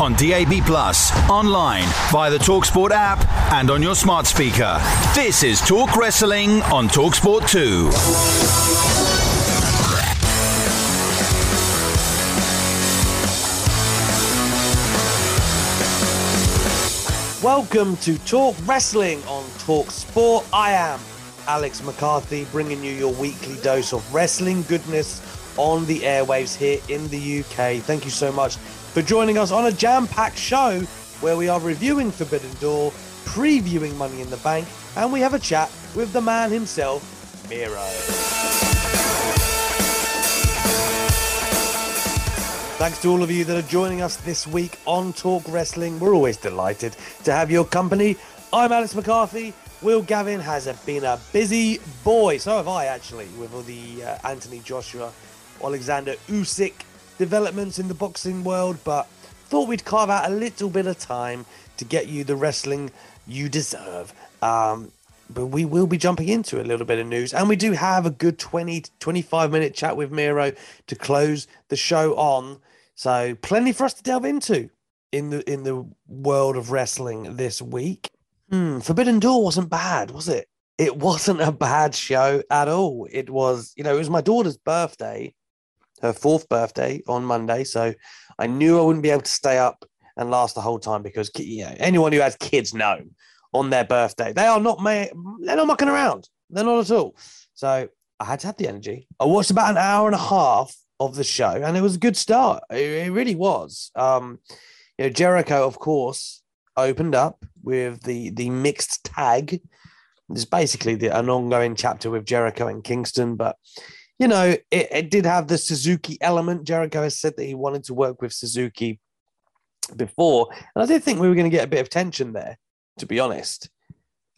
On DAB Plus, online, via the Talksport app, and on your smart speaker. This is Talk Wrestling on Talksport 2. Welcome to Talk Wrestling on Talk Sport. I am Alex McCarthy, bringing you your weekly dose of wrestling goodness on the airwaves here in the UK. Thank you so much for joining us on a jam packed show where we are reviewing Forbidden Door, previewing Money in the Bank, and we have a chat with the man himself, Miro. Thanks to all of you that are joining us this week on Talk Wrestling. We're always delighted to have your company. I'm Alex McCarthy. Will Gavin has been a busy boy. So have I, actually, with all the uh, Anthony Joshua, Alexander Usyk developments in the boxing world. But thought we'd carve out a little bit of time to get you the wrestling you deserve. Um, but we will be jumping into a little bit of news. And we do have a good 20 25 minute chat with Miro to close the show on. So plenty for us to delve into in the in the world of wrestling this week. Hmm, Forbidden Door wasn't bad, was it? It wasn't a bad show at all. It was, you know, it was my daughter's birthday, her fourth birthday on Monday. So I knew I wouldn't be able to stay up and last the whole time because you know anyone who has kids know on their birthday they are not ma- they're not mucking around. They're not at all. So I had to have the energy. I watched about an hour and a half of the show, and it was a good start. It, it really was. Um, you know, Jericho, of course, opened up with the the mixed tag. It's basically the, an ongoing chapter with Jericho and Kingston, but you know, it, it did have the Suzuki element. Jericho has said that he wanted to work with Suzuki before, and I did think we were going to get a bit of tension there. To be honest,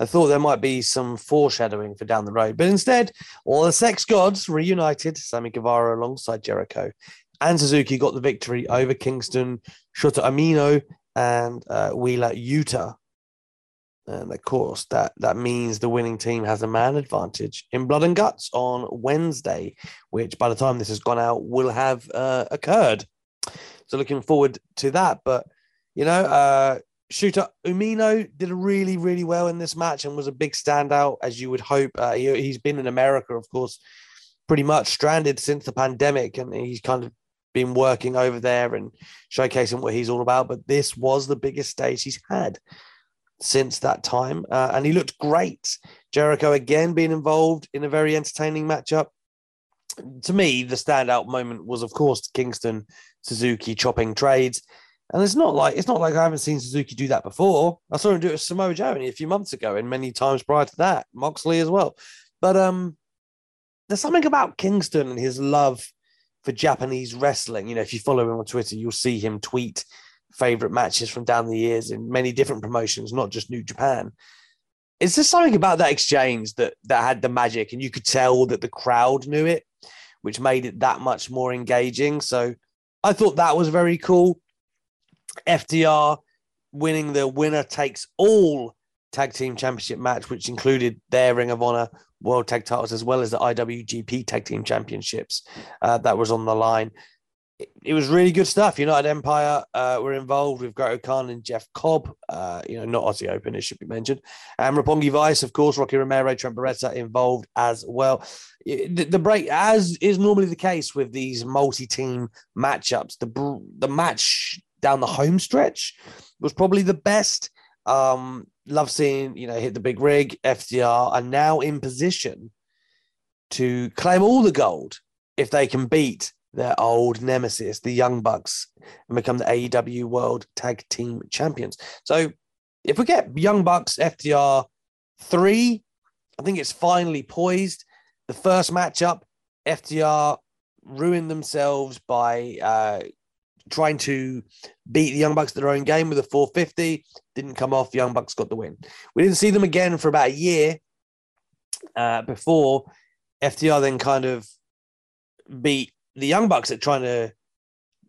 I thought there might be some foreshadowing for down the road, but instead, all the sex gods reunited. Sammy Guevara alongside Jericho, and Suzuki got the victory over Kingston, Shota Umino, and uh, Wheeler Yuta. And of course, that, that means the winning team has a man advantage in blood and guts on Wednesday, which by the time this has gone out will have uh, occurred. So looking forward to that. But, you know, uh, Shota Umino did really, really well in this match and was a big standout, as you would hope. Uh, he, he's been in America, of course, pretty much stranded since the pandemic, and he's kind of been working over there and showcasing what he's all about. But this was the biggest stage he's had since that time, uh, and he looked great. Jericho again being involved in a very entertaining matchup. To me, the standout moment was, of course, Kingston Suzuki chopping trades. And it's not like it's not like I haven't seen Suzuki do that before. I saw him do it with Samoa Joe a few months ago, and many times prior to that, Moxley as well. But um, there's something about Kingston and his love for Japanese wrestling. You know, if you follow him on Twitter, you'll see him tweet favorite matches from down the years in many different promotions, not just New Japan. Is there something about that exchange that that had the magic, and you could tell that the crowd knew it, which made it that much more engaging? So I thought that was very cool. FTR winning the winner takes all tag team championship match, which included their Ring of Honor World Tag Titles as well as the IWGP Tag Team Championships uh, that was on the line. It, it, was really good stuff. United Empire uh, were involved with Great-O-Khan and Jeff Cobb. Uh, you know, not Aussie Open, it should be mentioned. And Roppongi Vice, of course, Rocky Romero, Trent Beretta involved as well. The, the break, as is normally the case with these multi-team matchups, the the match down the home stretch was probably the best. Um, love seeing you know hit the big rig. FTR are now in position to claim all the gold if they can beat their old nemesis, the Young Bucks, and become the AEW World Tag Team Champions. So if we get Young Bucks FTR three, I think it's finally poised. The first matchup, FTR ruined themselves by uh, trying to beat the Young Bucks at their own game with a 450. Didn't come off. Young Bucks got the win. We didn't see them again for about a year uh, before FTR then kind of beat the Young Bucks are trying to,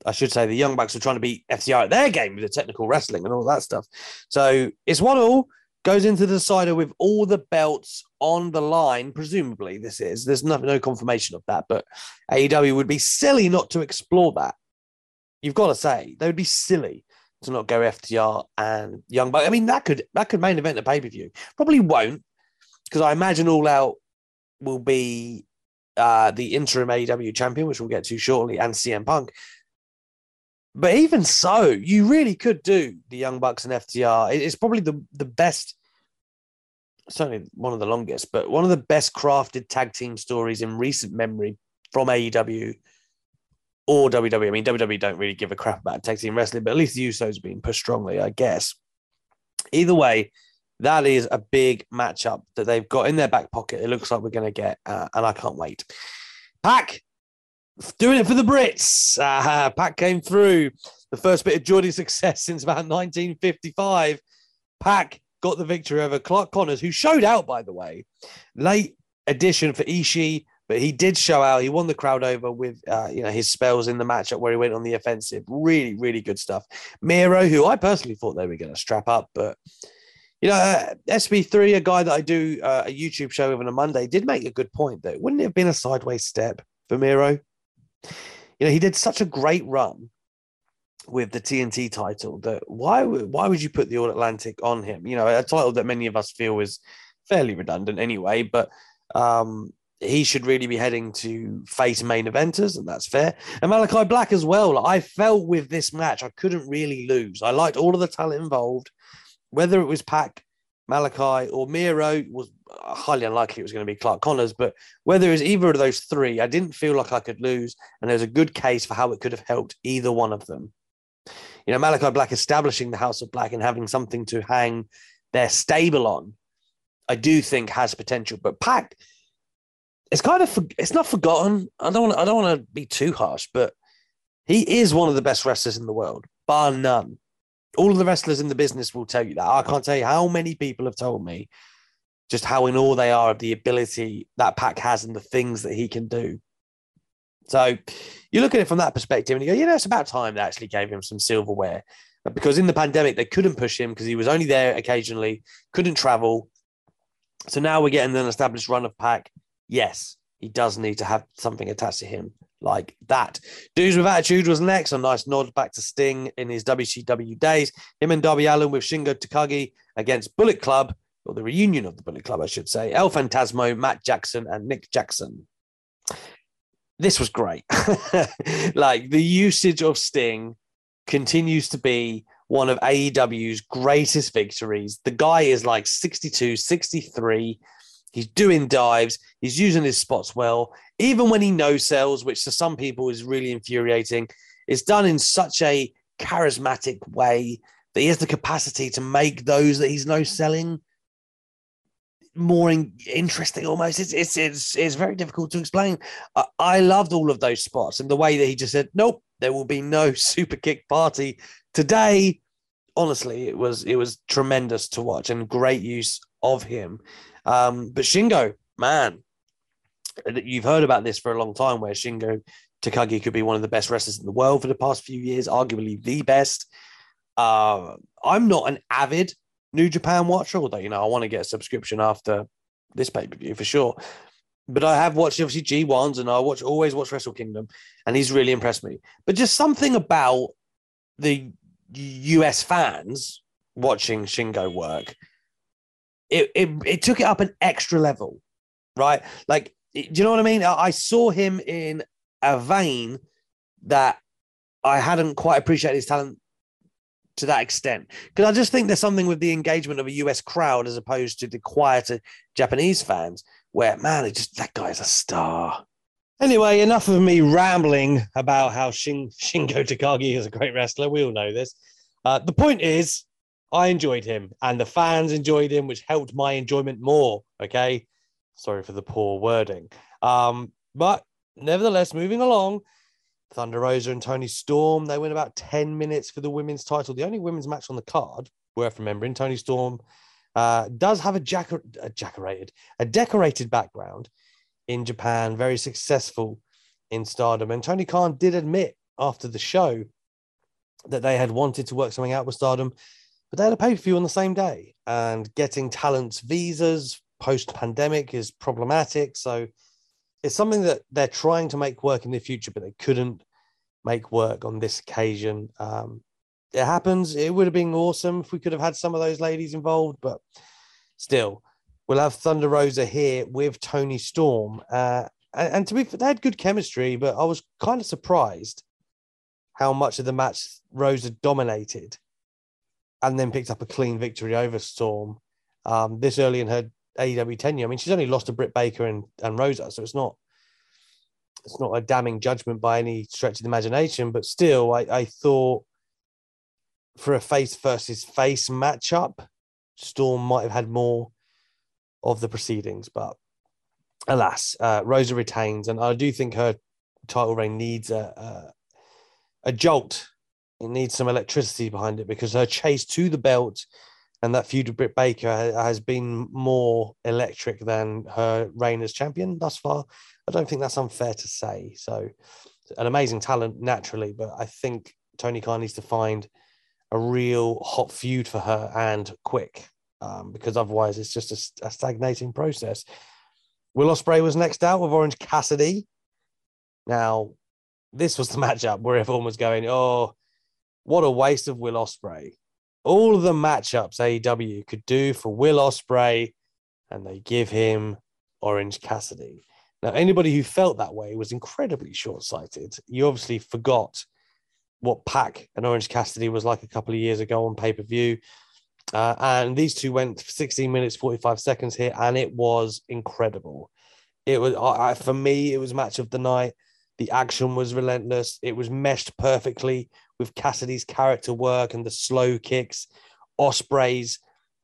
I should say, the Young Bucks are trying to beat FTR at their game with the technical wrestling and all that stuff. So it's one all. Goes into the decider with all the belts on the line. Presumably, this is. There's no, no confirmation of that, but AEW would be silly not to explore that You've got to say they would be silly to not go FTR and Young Bucks. I mean, that could that could main event a pay per view. Probably won't because I imagine All Out will be uh, the interim AEW champion, which we'll get to shortly, and CM Punk. But even so, you really could do the Young Bucks and FTR. It's probably the the best, certainly one of the longest, but one of the best crafted tag team stories in recent memory from AEW or WWE. I mean, WWE don't really give a crap about tag team wrestling, but at least the Usos being pushed strongly, I guess. Either way, that is a big matchup that they've got in their back pocket. It looks like we're going to get, uh, and I can't wait. Pac doing it for the Brits. Uh, Pac came through the first bit of Geordie success since about 1955. Pac got the victory over Clark Connors, who showed out, by the way. Late addition for Ishii but he did show out. He won the crowd over with uh, you know his spells in the matchup where he went on the offensive. Really, really good stuff. Miro, who I personally thought they were going to strap up, but you know uh, SB3, a guy that I do uh, a YouTube show with on a Monday, did make a good point that wouldn't it have been a sideways step for Miro? You know he did such a great run with the TNT title that why why would you put the All Atlantic on him? You know a title that many of us feel is fairly redundant anyway, but um, he should really be heading to face main eventers, and that's fair. And Malachi Black as well. I felt with this match, I couldn't really lose. I liked all of the talent involved, whether it was Pac, Malachi, or Miro was highly unlikely it was going to be Clark Connors, but whether it was either of those three, I didn't feel like I could lose, and there's a good case for how it could have helped either one of them. You know, Malachi Black establishing the House of Black and having something to hang their stable on, I do think has potential. But Pac, it's kind of it's not forgotten. I don't want I don't want to be too harsh, but he is one of the best wrestlers in the world, bar none. All of the wrestlers in the business will tell you that. I can't tell you how many people have told me just how in awe they are of the ability that Pac has and the things that he can do. So you look at it from that perspective and you go, you know, it's about time they actually gave him some silverware. But because in the pandemic, they couldn't push him because he was only there occasionally, couldn't travel. So now we're getting an established run of Pac yes, he does need to have something attached to him like that. Dudes with Attitude was next. A nice nod back to Sting in his WCW days. Him and Darby Allin with Shingo Takagi against Bullet Club, or the reunion of the Bullet Club, I should say. El Phantasmo, Matt Jackson, and Nick Jackson. This was great. like the usage of Sting continues to be one of AEW's greatest victories. The guy is like 62, 63 He's doing dives. He's using his spots well. Even when he no sells, which to some people is really infuriating, it's done in such a charismatic way that he has the capacity to make those that he's no selling more in, interesting almost. It's, it's it's it's very difficult to explain. I, I loved all of those spots and the way that he just said nope there will be no super kick party today. Honestly it was it was tremendous to watch and great use of him. Um, but Shingo, man, you've heard about this for a long time, where Shingo Takagi could be one of the best wrestlers in the world for the past few years, arguably the best. Uh, I'm not an avid New Japan watcher, although you know I want to get a subscription after this pay per view for sure. But I have watched obviously G ones, and I watch always watch Wrestle Kingdom, and he's really impressed me. But just something about the US fans watching Shingo work, it it, it took it up an extra level, right? Like, do you know what I mean? I saw him in a vein that I hadn't quite appreciated his talent to that extent. Because I just think there's something with the engagement of a US crowd as opposed to the quieter Japanese fans, where man, it just that guy's a star. Anyway, enough of me rambling about how Shin, Shingo Takagi is a great wrestler. We all know this. Uh, the point is, I enjoyed him, and the fans enjoyed him, which helped my enjoyment more. Okay, sorry for the poor wording. Um, but nevertheless, moving along, Thunder Rosa and Toni Storm. They win about 10 minutes for the women's title. The only women's match on the card, worth remembering. Toni Storm uh, does have a, jack- a jackerated, a decorated background in Japan, very successful in stardom. And Tony Khan did admit after the show that they had wanted to work something out with stardom, but they had a pay per view on the same day. And getting talents visas post pandemic is problematic. So it's something that they're trying to make work in the future, but they couldn't make work on this occasion. Um, it happens. It would have been awesome if we could have had some of those ladies involved, but still, we'll have Thunder Rosa here with Toni Storm. Uh, and, and, to be fair, they had good chemistry, but I was kind of surprised how much of the match Rosa dominated and then picked up a clean victory over Storm um, this early in her AEW tenure. I mean, she's only lost to Britt Baker and, and Rosa, so it's not it's not a damning judgment by any stretch of the imagination, but still, I, I thought for a face versus face matchup, Storm might have had more of the proceedings, but alas, uh, Rosa retains, and I do think her title reign needs a, a, a jolt. It needs some electricity behind it because her chase to the belt and that feud with Britt Baker has been more electric than her reign as champion thus far. I don't think that's unfair to say. So, an amazing talent naturally, but I think Tony Khan needs to find a real hot feud for her and quick, um, because otherwise it's just a, a, stagnating process. Will Ospreay was next out with Orange Cassidy. Now, this was the matchup where everyone was going, "Oh, what a waste of Will Ospreay." All the matchups AEW could do for Will Ospreay, and they give him Orange Cassidy. Now, anybody who felt that way was incredibly short sighted. You obviously forgot what Pac and Orange Cassidy was like a couple of years ago on pay per view. Uh, and these two went 16 minutes, 45 seconds here, and it was incredible. It was, I, for me, it was match of the night. The action was relentless. It was meshed perfectly with Cassidy's character work and the slow kicks, Ospreay's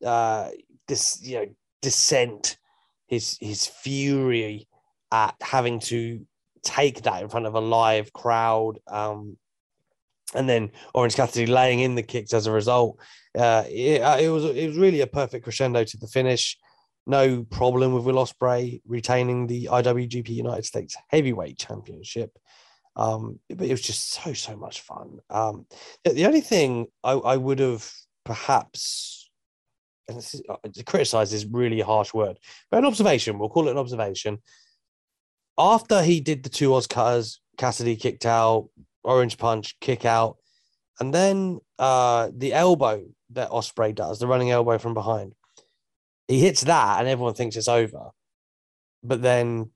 uh, this you know descent, his his fury at having to take that in front of a live crowd, um, and then Orange Cassidy laying in the kicks as a result. Uh, it, uh, it was it was really a perfect crescendo to the finish. No problem with Will Ospreay retaining the IWGP United States Heavyweight Championship. Um, but it was just so so much fun. Um, the only thing I, I would have perhaps and this is, uh, criticize is really a harsh word, but an observation. We'll call it an observation. After he did the two Oz cutters, Cassidy kicked out, Orange Punch kick out, and then uh, the elbow that Ospreay does, the running elbow from behind. He hits that, and everyone thinks it's over. But then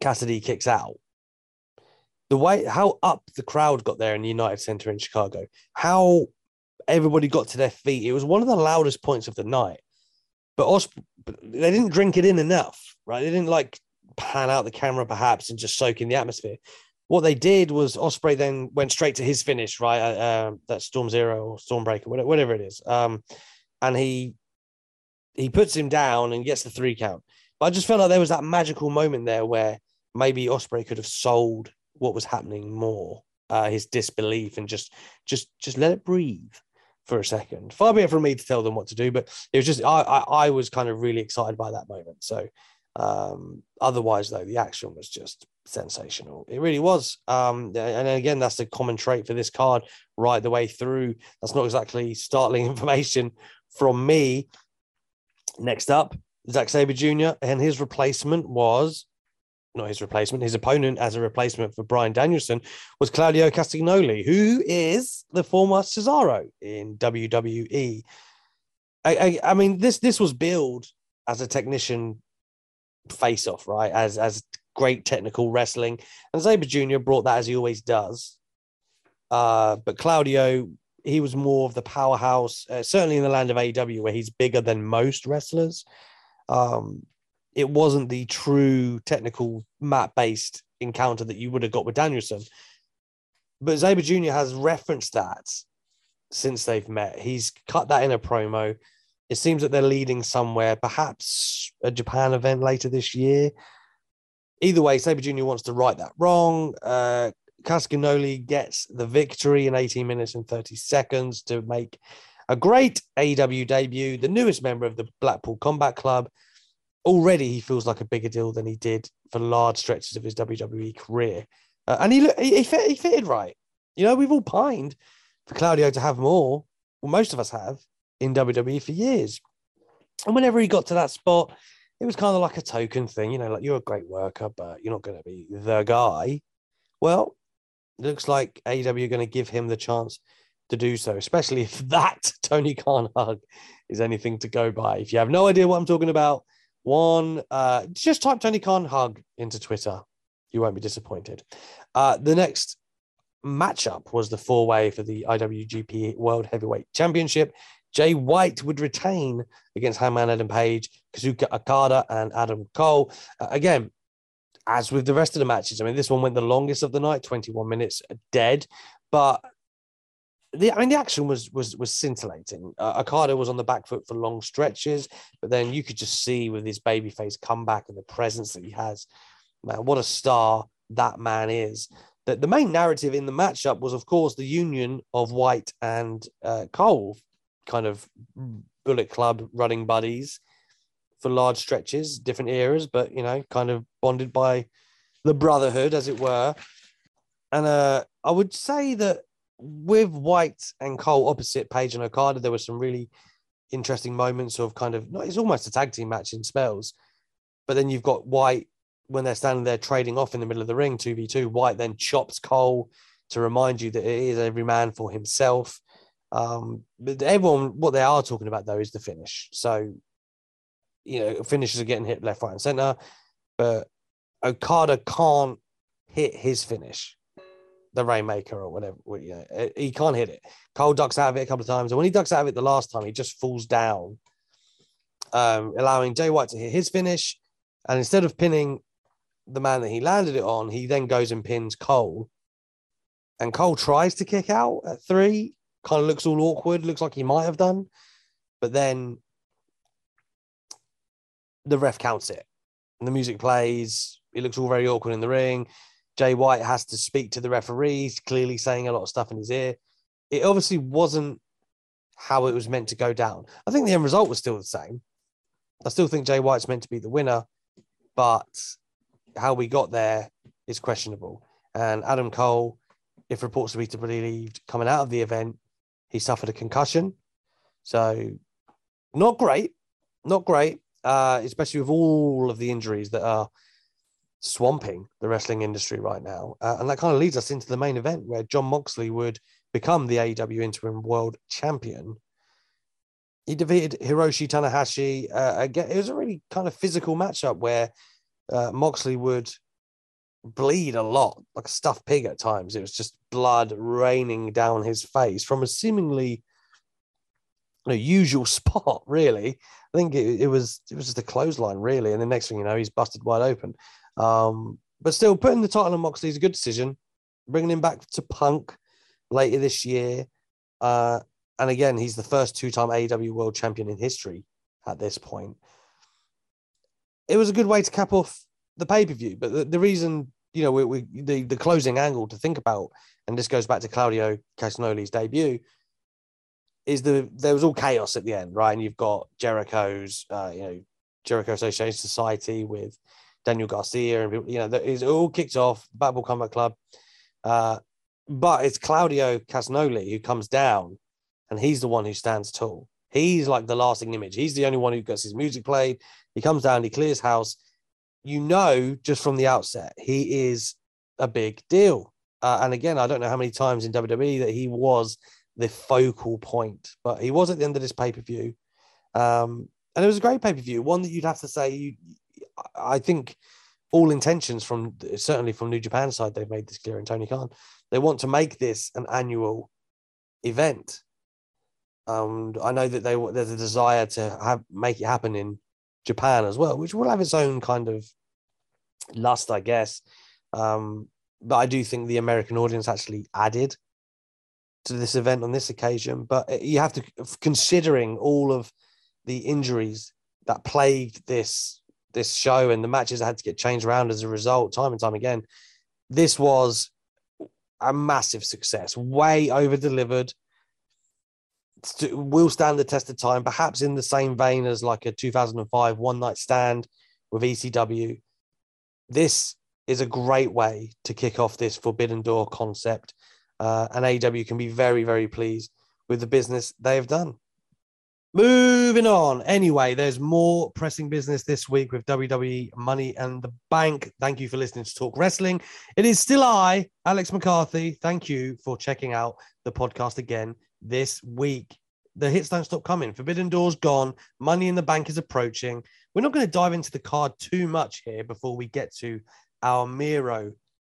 Cassidy kicks out, the way how up the crowd got there in the United Center in Chicago, how everybody got to their feet. It was one of the loudest points of the night. But Os- they didn't drink it in enough, right? They didn't like pan out the camera perhaps and just soak in the atmosphere. What they did was Ospreay then went straight to his finish, right? Uh, uh, that Storm Zero or Stormbreaker, whatever it is. Um, and he he puts him down and gets the three count. But I just felt like there was that magical moment there where maybe Ospreay could have sold what was happening more, uh, his disbelief, and just just just let it breathe for a second. Far be it from me to tell them what to do, but it was just I I, I was kind of really excited by that moment. So um, otherwise, though, the action was just sensational. It really was. Um, and again, that's the common trait for this card right the way through. That's not exactly startling information from me. Next up, Zack Sabre Jr. and his replacement was not his replacement, his opponent as a replacement for Brian Danielson was Claudio Castagnoli, who is the former Cesaro in WWE. I, I, I mean, this this was billed as a technician face off, right? As as great technical wrestling, and Sabre Jr. brought that as he always does. Uh, but Claudio, he was more of the powerhouse, uh, certainly in the land of AEW, where he's bigger than most wrestlers. Um, it wasn't the true technical mat based encounter that you would have got with Danielson. But Sabre Jr. has referenced that since they've met. He's cut that in a promo. It seems that they're leading somewhere, perhaps a Japan event later this year. Either way, Sabre Jr. wants to right that wrong. Uh, Castagnoli gets the victory in 18 minutes and 30 seconds to make a great AEW debut, the newest member of the Blackpool Combat Club. Already, he feels like a bigger deal than he did for large stretches of his WWE career. Uh, and he, he, he, fit, he fitted right. You know, we've all pined for Claudio to have more. Well, most of us have in WWE for years. And whenever he got to that spot, it was kind of like a token thing, you know, like you're a great worker, but you're not going to be the guy. Well, looks like AEW are going to give him the chance to do so, especially if that Tony Khan hug is anything to go by. If you have no idea what I'm talking about, one, uh, just type Tony Khan hug into Twitter. You won't be disappointed. Uh, the next matchup was the four way for the IWGP World Heavyweight Championship. Jay White would retain against Hangman Adam Page, Kazuchika Okada, and Adam Cole. Uh, again, as with the rest of the matches, I mean, this one went the longest of the night, 21 minutes dead, but the I mean the action was was was scintillating. Uh, Okada was on the back foot for long stretches, but then you could just see with his babyface comeback and the presence that he has, man, what a star that man is. That the main narrative in the matchup was, of course, the union of White and uh, Cole kind of Bullet Club running buddies for large stretches, different eras, but you know, kind of bonded by the brotherhood, as it were. And uh, I would say that with White and Cole opposite Page and Okada, there were some really interesting moments of kind of it's almost a tag team match in spells. But then you've got White when they're standing there trading off in the middle of the ring, 2v2. White then chops Cole to remind you that it is every man for himself. Um, but everyone, what they are talking about though is the finish. So, you know, finishes are getting hit left, right, and center, but Okada can't hit his finish, the Rainmaker or whatever. You know, eh, he can't hit it. Cole ducks out of it a couple of times, and when he ducks out of it the last time, he just falls down, um, allowing Jay White to hit his finish. And instead of pinning the man that he landed it on, he then goes and pins Cole. And Cole tries to kick out at three, kind of looks all awkward, looks like he might have done, but then the ref counts it. And the music plays. It looks all very awkward in the ring. Jay White has to speak to the referees, clearly saying a lot of stuff in his ear. It obviously wasn't how it was meant to go down. I think the end result was still the same. I still think Jay White's meant to be the winner, but how we got there is questionable. And Adam Cole, if reports to be believed, coming out of the event, he suffered a concussion. So, not great, not great, uh, especially with all of the injuries that are swamping the wrestling industry right now. Uh, and that kind of leads us into the main event where Jon Moxley would become the AEW interim world champion. He defeated Hiroshi Tanahashi. Uh, again, it was a really kind of physical matchup where uh, Moxley would bleed a lot, like a stuffed pig at times. It was just blood raining down his face from a seemingly you know, usual spot, really. I think it, it, was it was just a clothesline, really. And the next thing you know, he's busted wide open. Um, but still, putting the title on Moxley is a good decision. Bringing him back to Punk later this year. Uh, and again, he's the first two time AEW world champion in history at this point. It was a good way to cap off the pay per view. But the, the reason you know, we, we, the the closing angle to think about, and this goes back to Claudio Castagnoli's debut, is the there was all chaos at the end, right? And you've got Jericho's, uh, you know, Jericho Appreciation Society with Daniel Garcia, and you know, it's all kicked off. Battle Combat Club, uh, but it's Claudio Castagnoli who comes down, and he's the one who stands tall. He's like the lasting image. He's the only one who gets his music played. He comes down, he clears house. You know, just from the outset, he is a big deal. Uh, and again, I don't know how many times in WWE that he was the focal point, but he was at the end of this pay per view. Um, and it was a great pay per view, one that you'd have to say, you, I think all intentions from certainly from New Japan side, they've made this clear, and Tony Khan, they want to make this an annual event. Um, I know that they there's a desire to have make it happen in Japan as well, which will have its own kind of lust, I guess. Um, but I do think the American audience actually added to this event on this occasion. But uh, you have to, considering all of the injuries that plagued this this show and the matches had to get changed around as a result, time and time again, this was a massive success, way over delivered. Will stand the test of time, perhaps in the same vein as like a 2005 one night stand with ECW. This is a great way to kick off this Forbidden Door concept. Uh, and AEW can be very, very pleased with the business they have done. Moving on. Anyway, there's more pressing business this week with WWE Money and the Bank. Thank you for listening to Talk Wrestling. It is still I, Alex McCarthy. Thank you for checking out the podcast again this week. The hits don't stop coming. Forbidden Door's gone. Money in the Bank is approaching. We're not going to dive into the card too much here before we get to our Miro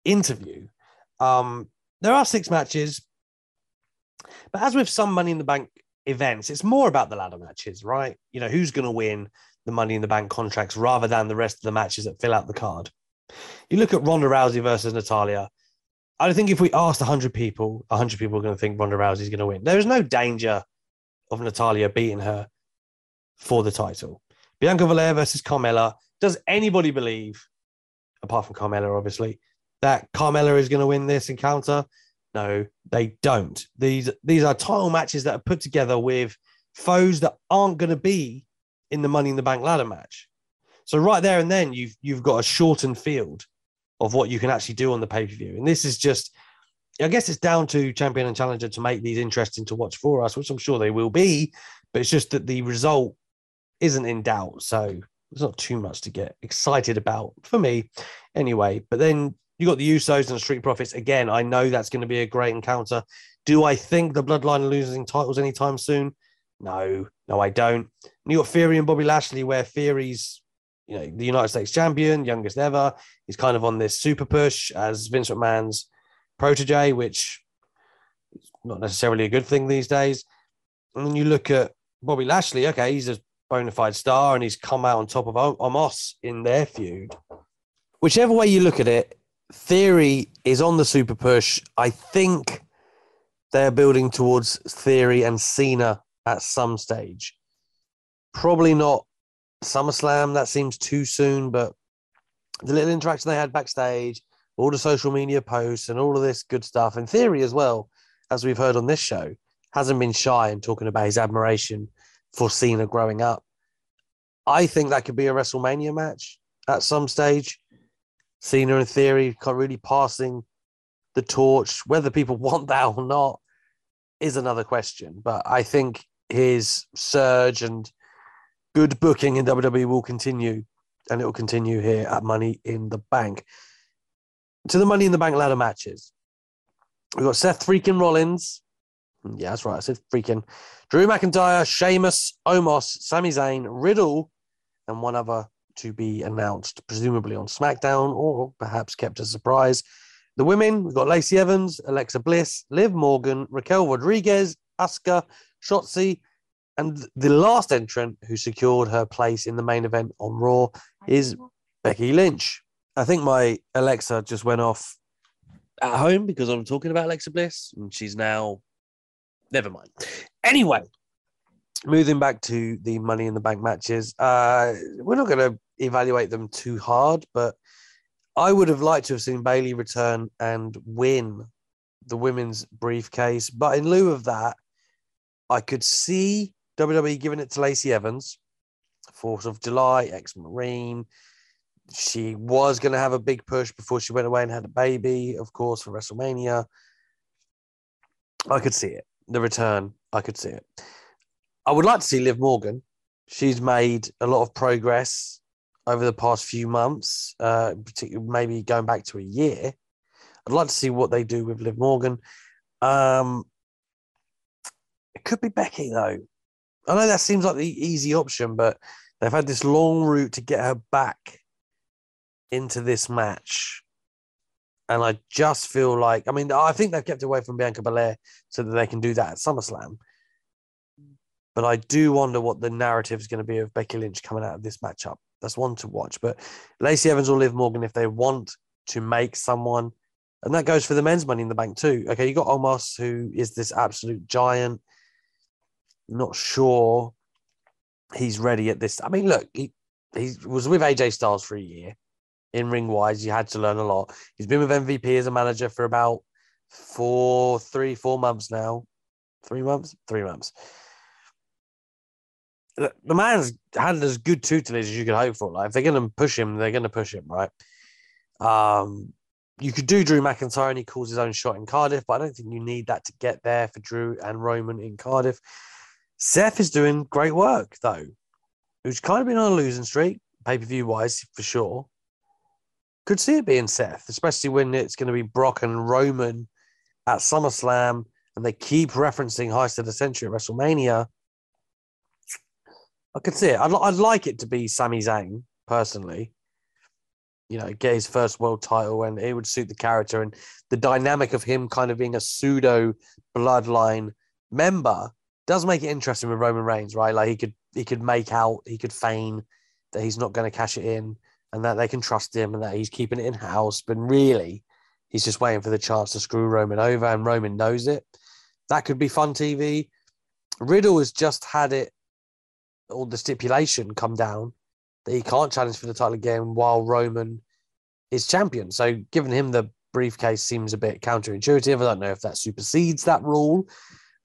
interview. Um, there are six matches, but as with some Money in the Bank events, it's more about the ladder matches, right? You know, who's going to win the Money in the Bank contracts rather than the rest of the matches that fill out the card. You look at Ronda Rousey versus Natalya. I think if we asked 100 people, 100 people are going to think Ronda Rousey is going to win. There is no danger of Natalya beating her for the title. Bianca Belair versus Carmella. Does anybody believe, apart from Carmella, obviously, that Carmella is going to win this encounter? No, they don't. These these are title matches that are put together with foes that aren't going to be in the Money in the Bank ladder match. So right there and then you've you've got a shortened field of what you can actually do on the pay per view, and this is just. I guess it's down to champion and challenger to make these interesting to watch for us, which I'm sure they will be. But it's just that the result isn't in doubt. So there's not too much to get excited about for me anyway. But then you got the Usos and the Street Profits. Again, I know that's going to be a great encounter. Do I think the Bloodline are losing titles anytime soon? No, no, I don't. You got Theory and Bobby Lashley, where Theory's, you know, the United States champion, youngest ever. He's kind of on this super push as Vince McMahon's protege, which is not necessarily a good thing these days. And then you look at Bobby Lashley, okay, he's a bona fide star and he's come out on top of Omos in their feud. Whichever way you look at it, Theory is on the super push. I think they're building towards Theory and Cena at some stage. Probably not SummerSlam. That seems too soon, but the little interaction they had backstage, all the social media posts, and all of this good stuff, and Theory as well, as we've heard on this show, hasn't been shy in talking about his admiration for Cena growing up. I think that could be a WrestleMania match at some stage. Cena in theory really passing the torch. Whether people want that or not is another question. But I think his surge and good booking in WWE will continue, and it will continue here at Money in the Bank. To the Money in the Bank ladder matches, we've got Seth freaking Rollins. Yeah, that's right. I said freaking. Drew McIntyre, Sheamus, Omos, Sami Zayn, Riddle, and one other to be announced, presumably on SmackDown or perhaps kept as a surprise. The women, we've got Lacey Evans, Alexa Bliss, Liv Morgan, Raquel Rodriguez, Asuka, Shotzi, and the last entrant who secured her place in the main event on Raw is Becky Lynch. I think my Alexa just went off at home because I'm talking about Alexa Bliss, and she's now. Never mind. Anyway, moving back to the Money in the Bank matches, uh, we're not going to evaluate them too hard, but I would have liked to have seen Bayley return and win the women's briefcase. But in lieu of that, I could see WWE giving it to Lacey Evans, 4th of July, ex Marine. She was going to have a big push before she went away and had a baby, of course, for WrestleMania. I could see it. The return, I could see it. I would like to see Liv Morgan. She's made a lot of progress over the past few months, uh, maybe going back to a year. I'd like to see what they do with Liv Morgan. Um, it could be Becky though. I know that seems like the easy option, but they've had this long route to get her back into this match. And I just feel like, I mean, I think they've kept away from Bianca Belair so that they can do that at SummerSlam. But I do wonder what the narrative is going to be of Becky Lynch coming out of this matchup. That's one to watch. But Lacey Evans or Liv Morgan, if they want to make someone, and that goes for the men's money in the bank too. Okay, you got Omos, who is this absolute giant. Not sure he's ready at this. I mean, look, he, he was with AJ Styles for a year in ring wise. You had to learn a lot. He's been with MVP as a manager for about four, three, four months now. Three months? Three months. The, man's had as good tutelage as you could hope for. Like, if they're going to push him, they're going to push him, right? Um, you could do Drew McIntyre and he calls his own shot in Cardiff, but I don't think you need that to get there for Drew and Roman in Cardiff. Seth is doing great work, though, who's kind of been on a losing streak, pay per view wise, for sure. Could see it being Seth, especially when it's going to be Brock and Roman at SummerSlam, and they keep referencing Heist of the Century at WrestleMania. I could see it. I'd, I'd like it to be Sami Zayn, personally. You know, get his first world title, and it would suit the character and the dynamic of him kind of being a pseudo bloodline member does make it interesting with Roman Reigns, right? Like he could he could make out, he could feign that he's not going to cash it in, and that they can trust him, and that he's keeping it in house. But really, he's just waiting for the chance to screw Roman over, and Roman knows it. That could be fun TV. Riddle has just had it, all the stipulation come down that he can't challenge for the title again while Roman is champion. So giving him the briefcase seems a bit counterintuitive. I don't know if that supersedes that rule.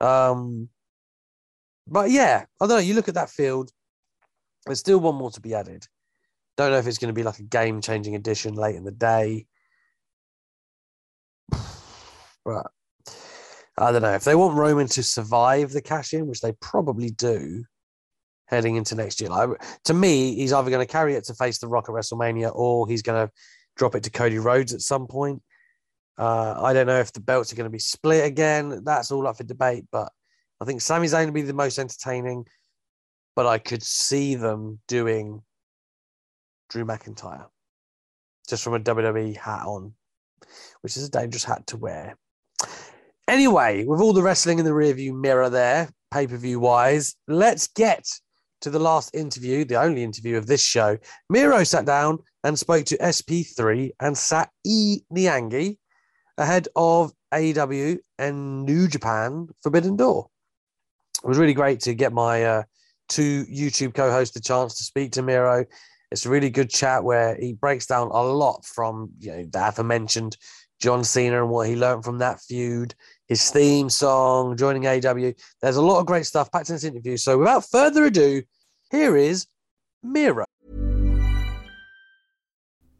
Um, but yeah, I don't know. You look at that field, there's still one more to be added. Don't know if it's going to be like a game changing addition late in the day. But I don't know. If they want Roman to survive the cash in, which they probably do heading into next year, like, to me, he's either going to carry it to face The Rock at WrestleMania or he's going to drop it to Cody Rhodes at some point. Uh, I don't know if the belts are going to be split again. That's all up for debate. But I think Sami Zayn would be the most entertaining, but I could see them doing Drew McIntyre just from a WWE hat on, which is a dangerous hat to wear. Anyway, with all the wrestling in the rearview mirror there, pay per view wise, let's get to the last interview, the only interview of this show. Miro sat down and spoke to SP3 and Sat E Niangi ahead of AEW and New Japan Forbidden Door it was really great to get my uh, two YouTube co-hosts a chance to speak to Miro. It's a really good chat where he breaks down a lot from you know the aforementioned John Cena and what he learned from that feud, his theme song, joining AW. There's a lot of great stuff packed in this interview. So without further ado, here is Miro.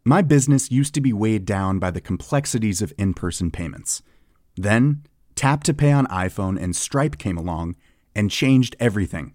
My business used to be weighed down by the complexities of in-person payments. Then, Tap to Pay on iPhone and Stripe came along and changed everything.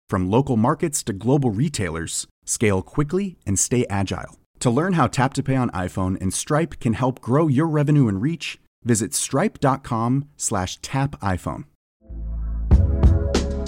from local markets to global retailers, scale quickly and stay agile. To learn how Tap to Pay on iPhone and Stripe can help grow your revenue and reach, visit stripe.com/tapiphone.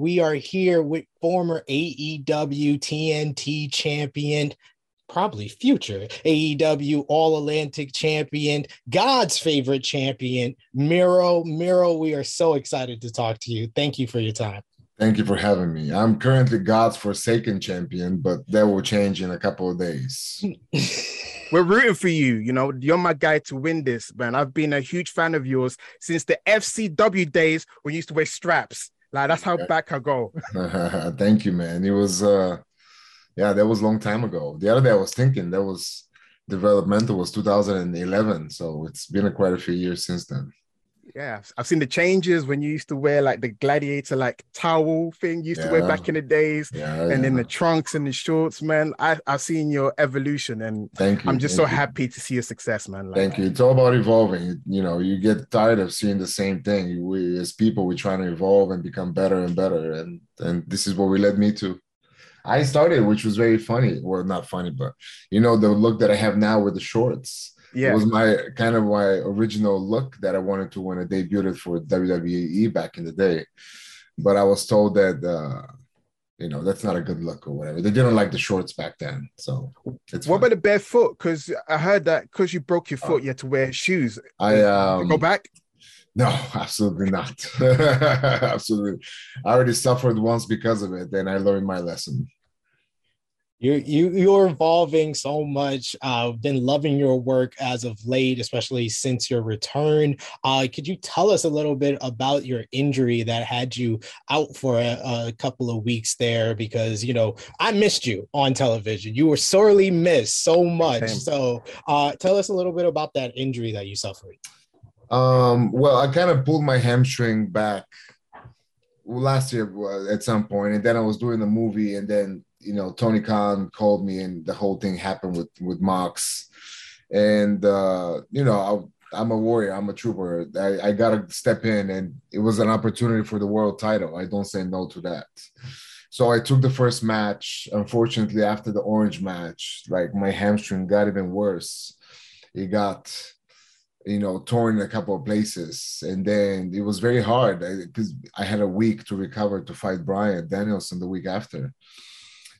We are here with former AEW TNT champion, probably future AEW All Atlantic champion, God's favorite champion, Miro. Miro, we are so excited to talk to you. Thank you for your time. Thank you for having me. I'm currently God's Forsaken champion, but that will change in a couple of days. We're rooting for you. You know, you're my guy to win this, man. I've been a huge fan of yours since the FCW days when you used to wear straps. Like that's how back I go. Thank you, man. It was uh yeah, that was a long time ago. The other day I was thinking that was developmental was 2011. So it's been a quite a few years since then. Yeah, I've seen the changes when you used to wear like the gladiator like towel thing you used yeah. to wear back in the days, yeah, and then the trunks and the shorts, man. I, I've seen your evolution, and thank you. I'm just so you. happy to see your success, man. Like thank you. It's all about evolving. You know, you get tired of seeing the same thing. We as people, we're trying to evolve and become better and better, and and this is what we led me to. I started, which was very funny. Well, not funny, but you know the look that I have now with the shorts yeah. It was my kind of my original look that I wanted to when I debuted for WWE back in the day. But I was told that uh, you know that's not a good look or whatever. They didn't like the shorts back then. So what fun. about the bare foot? Because I heard that because you broke your foot, you had to wear shoes. I um, go back. No, absolutely not. absolutely. I already suffered once because of it, and I learned my lesson you you you're evolving so much. I've uh, been loving your work as of late, especially since your return. Uh, could you tell us a little bit about your injury that had you out for a, a couple of weeks there? Because you know I missed you on television. You were sorely missed so much. Same. So uh, tell us a little bit about that injury that you suffered. Um, well, I kind of pulled my hamstring back last year at some point, and then I was doing the movie, and then you know, Tony Khan called me and the whole thing happened with with Mox. And uh, you know, I, am a warrior. I'm a trooper. I, I got to step in, and it was an opportunity for the world title. I don't say no to that. So I took the first match. Unfortunately, after the orange match, like my hamstring got even worse. It got, you know, torn in a couple of places, and then it was very hard because I, I had a week to recover to fight Bryan Danielson the week after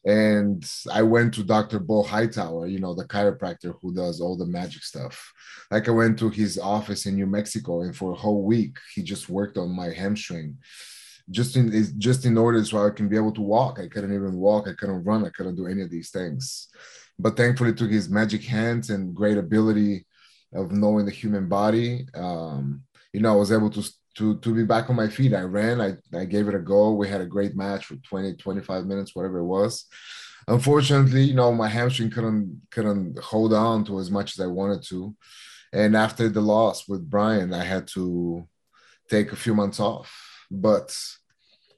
and I went to Dr. Beau Hightower, you know, the chiropractor who does all the magic stuff. Like I went to his office in New Mexico, and for a whole week he just worked on my hamstring, just in just in order so I can be able to walk. I couldn't even walk, I couldn't run, I couldn't do any of these things. But thankfully, to his magic hands and great ability of knowing the human body, um, you know, I was able to to to be back on my feet. I ran, I, I gave it a go. We had a great match for 20, 25 minutes, whatever it was. Unfortunately, you know, my hamstring couldn't couldn't hold on to as much as I wanted to. And after the loss with Bryan, I had to take a few months off. But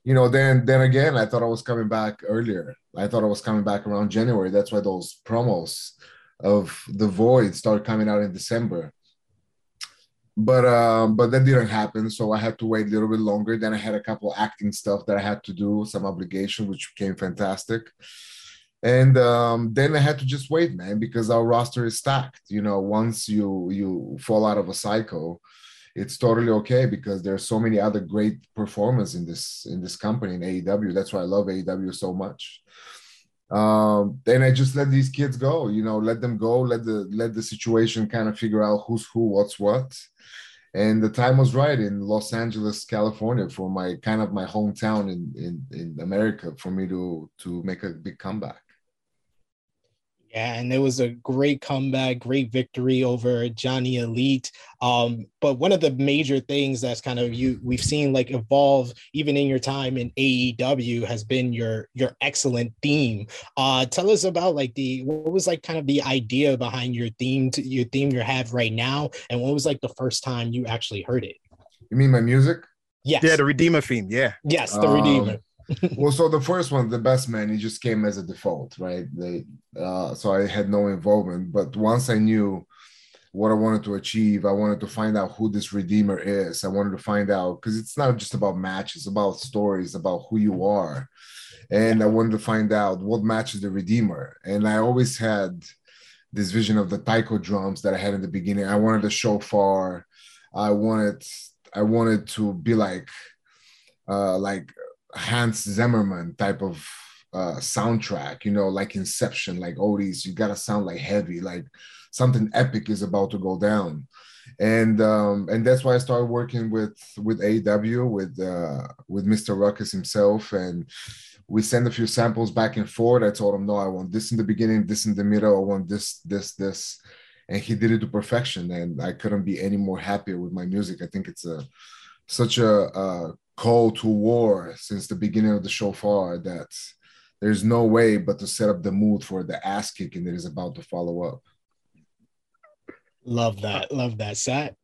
you know, then then again, I thought I was coming back earlier. I thought I was coming back around January. That's why those promos of the void started coming out in December but uh, but that didn't happen. So i had to wait a little bit longer. Then i had a couple acting stuff that i had to do some obligation which became fantastic. And um, then i had to just wait man because our roster is stacked. You know once you you fall out of a cycle it's totally okay because there's so many other great performers in this in this company in aew that's why i love aew so much um, then I just let these kids go, you know, let them go, let the let the situation kind of figure out who's who, what's what, and the time was right in Los Angeles, California, for my kind of my hometown in in, in America for me to to make a big comeback. Yeah, and it was a great comeback, great victory over Johnny Elite. Um, but one of the major things that's kind of you we've seen like evolve even in your time in AEW has been your your excellent theme. Uh, tell us about like the what was like kind of the idea behind your theme to your theme you have right now, and what was like the first time you actually heard it? You mean my music? Yes. Yeah, the Redeemer theme. Yeah. Yes, the um, Redeemer well, so the first one, the best man, he just came as a default, right? They, uh, so I had no involvement. But once I knew what I wanted to achieve, I wanted to find out who this redeemer is. I wanted to find out because it's not just about matches, about stories, about who you are, and I wanted to find out what matches the redeemer. And I always had this vision of the taiko drums that I had in the beginning. I wanted to show far. I wanted, I wanted to be like, uh, like Hans Zimmerman type of uh, soundtrack, you know, like Inception, like these, you gotta sound like heavy, like something epic is about to go down. And um, and that's why I started working with with AW with uh, with Mr. Rukus himself, and we send a few samples back and forth. I told him, no, I want this in the beginning, this in the middle, I want this, this, this, and he did it to perfection. And I couldn't be any more happier with my music. I think it's a such a, a call to war since the beginning of the shofar that there's no way but to set up the mood for the ass kicking that is about to follow up. Love that. Love that. Sat.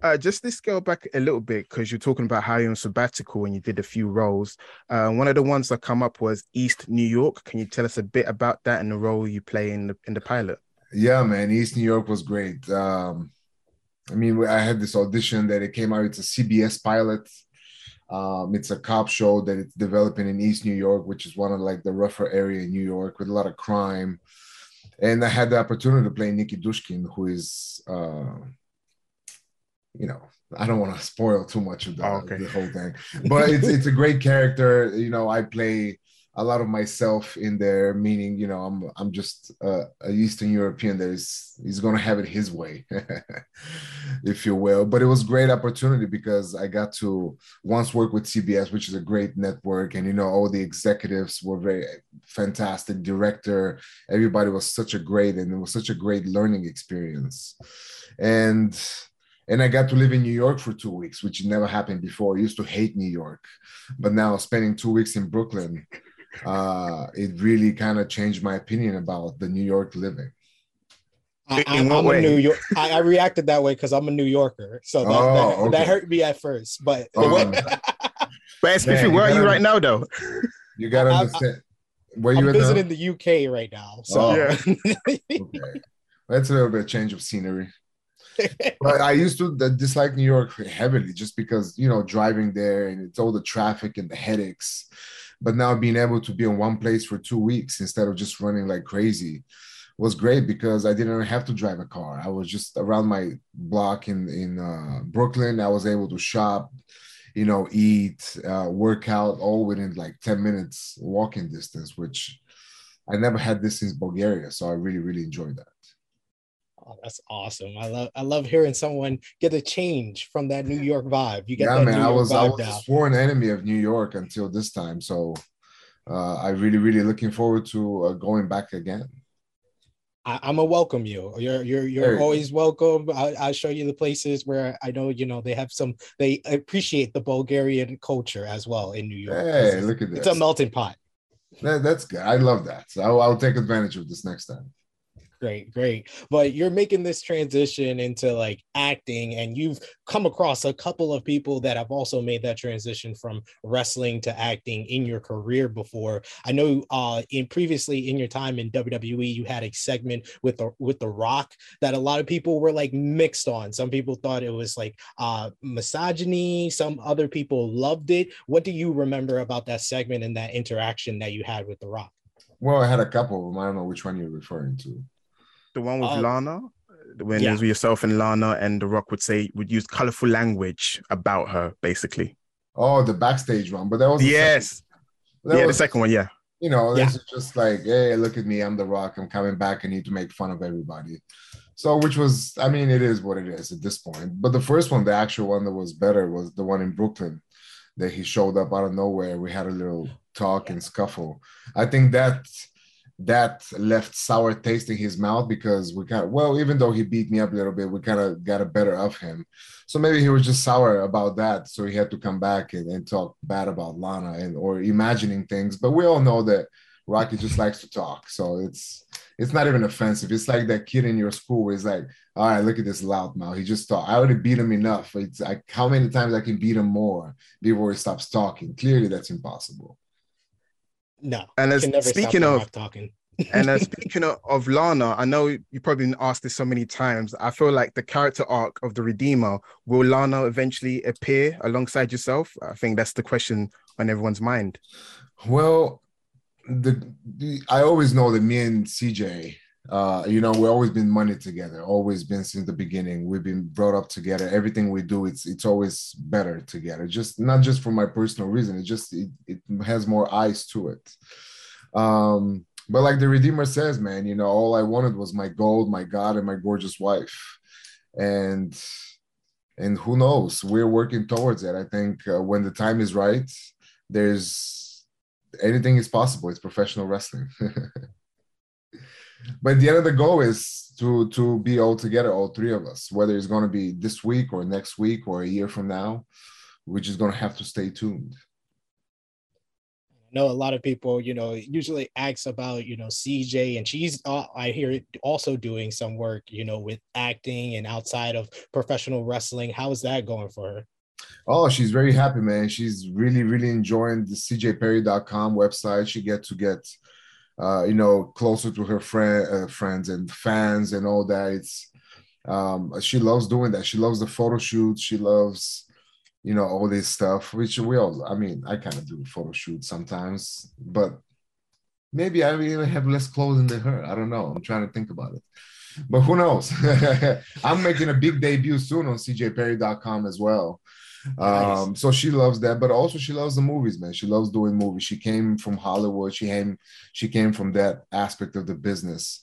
Uh, just to scale back a little bit because you're talking about how you're on sabbatical and you did a few roles. Uh, one of the ones that come up was East New York. Can you tell us a bit about that and the role you play in the in the pilot? Yeah, man, East New York was great. Um, I mean, I had this audition that it came out. It's a CBS pilot. Um, it's a cop show that it's developing in East New York, which is one of like the rougher area in New York with a lot of crime. And I had the opportunity to play Nikki Dushkin, who is uh, you know, I don't want to spoil too much of the, oh, okay. the whole thing, but it's it's a great character. You know, I play a lot of myself in there, meaning you know I'm I'm just uh, a Eastern European that is he's gonna have it his way, if you will. But it was great opportunity because I got to once work with CBS, which is a great network, and you know all the executives were very fantastic. Director, everybody was such a great, and it was such a great learning experience, and and I got to live in New York for two weeks, which never happened before. I used to hate New York, but now spending two weeks in Brooklyn, uh, it really kind of changed my opinion about the New York living. I, am a New York. I, I, reacted that way because I'm a New Yorker, so that, oh, that, okay. that, hurt me at first. But um, but man, where are you right now, though? You gotta understand. where you I'm visiting the UK right now, so oh, yeah. okay. That's a little bit of change of scenery but I used to dislike New York heavily just because you know driving there and it's all the traffic and the headaches. But now being able to be in one place for two weeks instead of just running like crazy was great because I didn't have to drive a car. I was just around my block in in uh, Brooklyn. I was able to shop, you know, eat, uh, work out, all within like ten minutes walking distance, which I never had this since Bulgaria. So I really really enjoyed that. Oh, that's awesome. I love I love hearing someone get a change from that New York vibe. You get yeah, man. I was I was now. a sworn enemy of New York until this time. So uh, I really really looking forward to uh, going back again. I, am gonna welcome you. You're you're you're hey. always welcome. I, I'll show you the places where I know you know they have some. They appreciate the Bulgarian culture as well in New York. Hey, look at this! It's a melting pot. That, that's good. I love that. So I'll, I'll take advantage of this next time great great. But you're making this transition into like acting and you've come across a couple of people that have also made that transition from wrestling to acting in your career before. I know uh in previously in your time in wwe you had a segment with the with the rock that a lot of people were like mixed on. Some people thought it was like uh misogyny. Some other people loved it. What do you remember about that segment and that interaction that you had with the rock? Well, I had a couple of them. I don't know which one you're referring to the one with um, Lana, when yeah. it was yourself and Lana, and The Rock would say would use colorful language about her, basically. Oh, the backstage one, but that was yes, that yeah, was, the second one, yeah. You know, this is just like, hey, look at me, I'm The Rock, I'm coming back, I need to make fun of everybody. So, which was, I mean, it is what it is at this point. But the first one, the actual one that was better, was the one in Brooklyn that he showed up out of nowhere. We had a little talk and scuffle. I think that that left sour taste in his mouth because we kind of well even though he beat me up a little bit we kind of got a better of him. So maybe he was just sour about that so he had to come back and, and talk bad about lana and or imagining things. But we all know that rocky just likes to talk so it's it's not even offensive. It's like that kid in your school where he's like all right look at this loudmouth. He just thought i already beat him enough. It's like how many times i can beat him more before he stops talking? Clearly that's impossible No. And as speaking of talking. and uh, speaking of, of, Lana, I know you probably been asked this so many times. I feel like the character arc of the Redeemer will Lana eventually appear alongside yourself? I think that's the question on everyone's mind. Well, the, the I always know that me and CJ, uh, you know, we've always been money together. Always been since the beginning. We've been brought up together. Everything we do, it's it's always better together. Just not just for my personal reason. It just it, it has more eyes to it. Um, but like the Redeemer says, man, you know, all I wanted was my gold, my God, and my gorgeous wife. And and who knows? We're working towards it. I think uh, when the time is right, there's anything is possible. It's professional wrestling. but the end of the goal is to to be all together, all three of us. Whether it's going to be this week or next week or a year from now, we're just going to have to stay tuned I know a lot of people, you know, usually ask about, you know, CJ, and she's, uh, I hear also doing some work, you know, with acting and outside of professional wrestling. How is that going for her? Oh, she's very happy, man. She's really, really enjoying the cjperry.com website. She get to get, uh, you know, closer to her friend, uh, friends and fans and all that. It's, um, she loves doing that. She loves the photo shoots. She loves, you know, all this stuff, which we all, I mean, I kind of do photo shoots sometimes, but maybe I even have less clothing than her. I don't know. I'm trying to think about it. But who knows? I'm making a big debut soon on cjperry.com as well. Nice. Um, so she loves that, but also she loves the movies, man. She loves doing movies. She came from Hollywood. She came, she came from that aspect of the business.